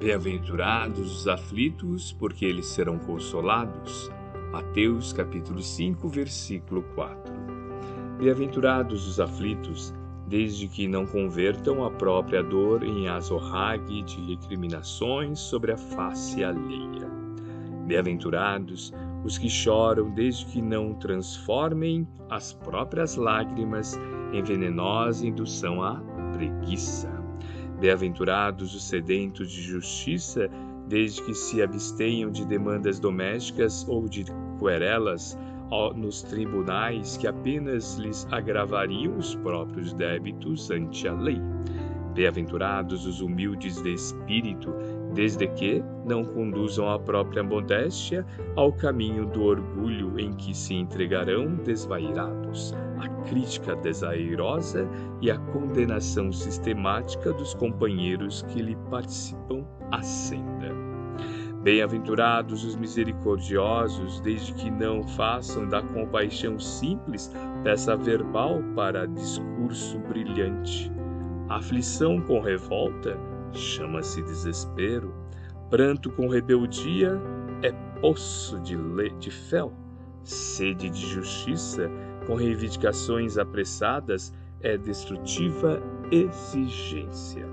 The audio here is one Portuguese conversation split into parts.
Bem-aventurados os aflitos, porque eles serão consolados. Mateus capítulo 5, versículo 4. Bem-aventurados os aflitos, desde que não convertam a própria dor em azorrague de recriminações sobre a face alheia. Bem-aventurados os que choram, desde que não transformem as próprias lágrimas em venenosa indução à preguiça. Bem-aventurados os sedentos de justiça, desde que se abstenham de demandas domésticas ou de querelas nos tribunais que apenas lhes agravariam os próprios débitos ante a lei. Bem-aventurados os humildes de espírito, desde que não conduzam a própria modéstia ao caminho do orgulho em que se entregarão desvairados, à crítica desairosa e à condenação sistemática dos companheiros que lhe participam a senda. Bem-aventurados os misericordiosos, desde que não façam da compaixão simples peça verbal para discurso brilhante. Aflição com revolta chama-se desespero. Pranto com rebeldia é poço de, le... de fel. Sede de justiça com reivindicações apressadas é destrutiva exigência.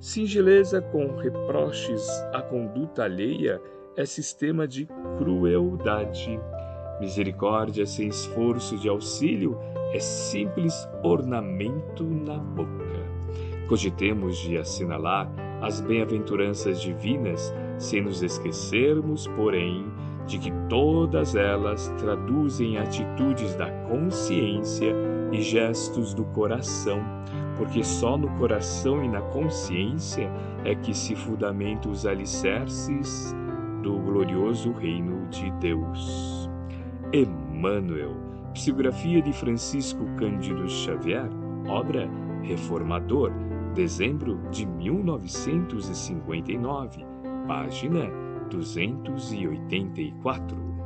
Singeleza com reproches à conduta alheia é sistema de crueldade. Misericórdia sem esforço de auxílio é simples ornamento na boca. Cogitemos de assinalar as bem-aventuranças divinas, sem nos esquecermos, porém, de que todas elas traduzem atitudes da consciência e gestos do coração, porque só no coração e na consciência é que se fundamentam os alicerces do glorioso reino de Deus. Emmanuel, psicografia de Francisco Cândido Xavier, obra Reformador, dezembro de 1959, página 284.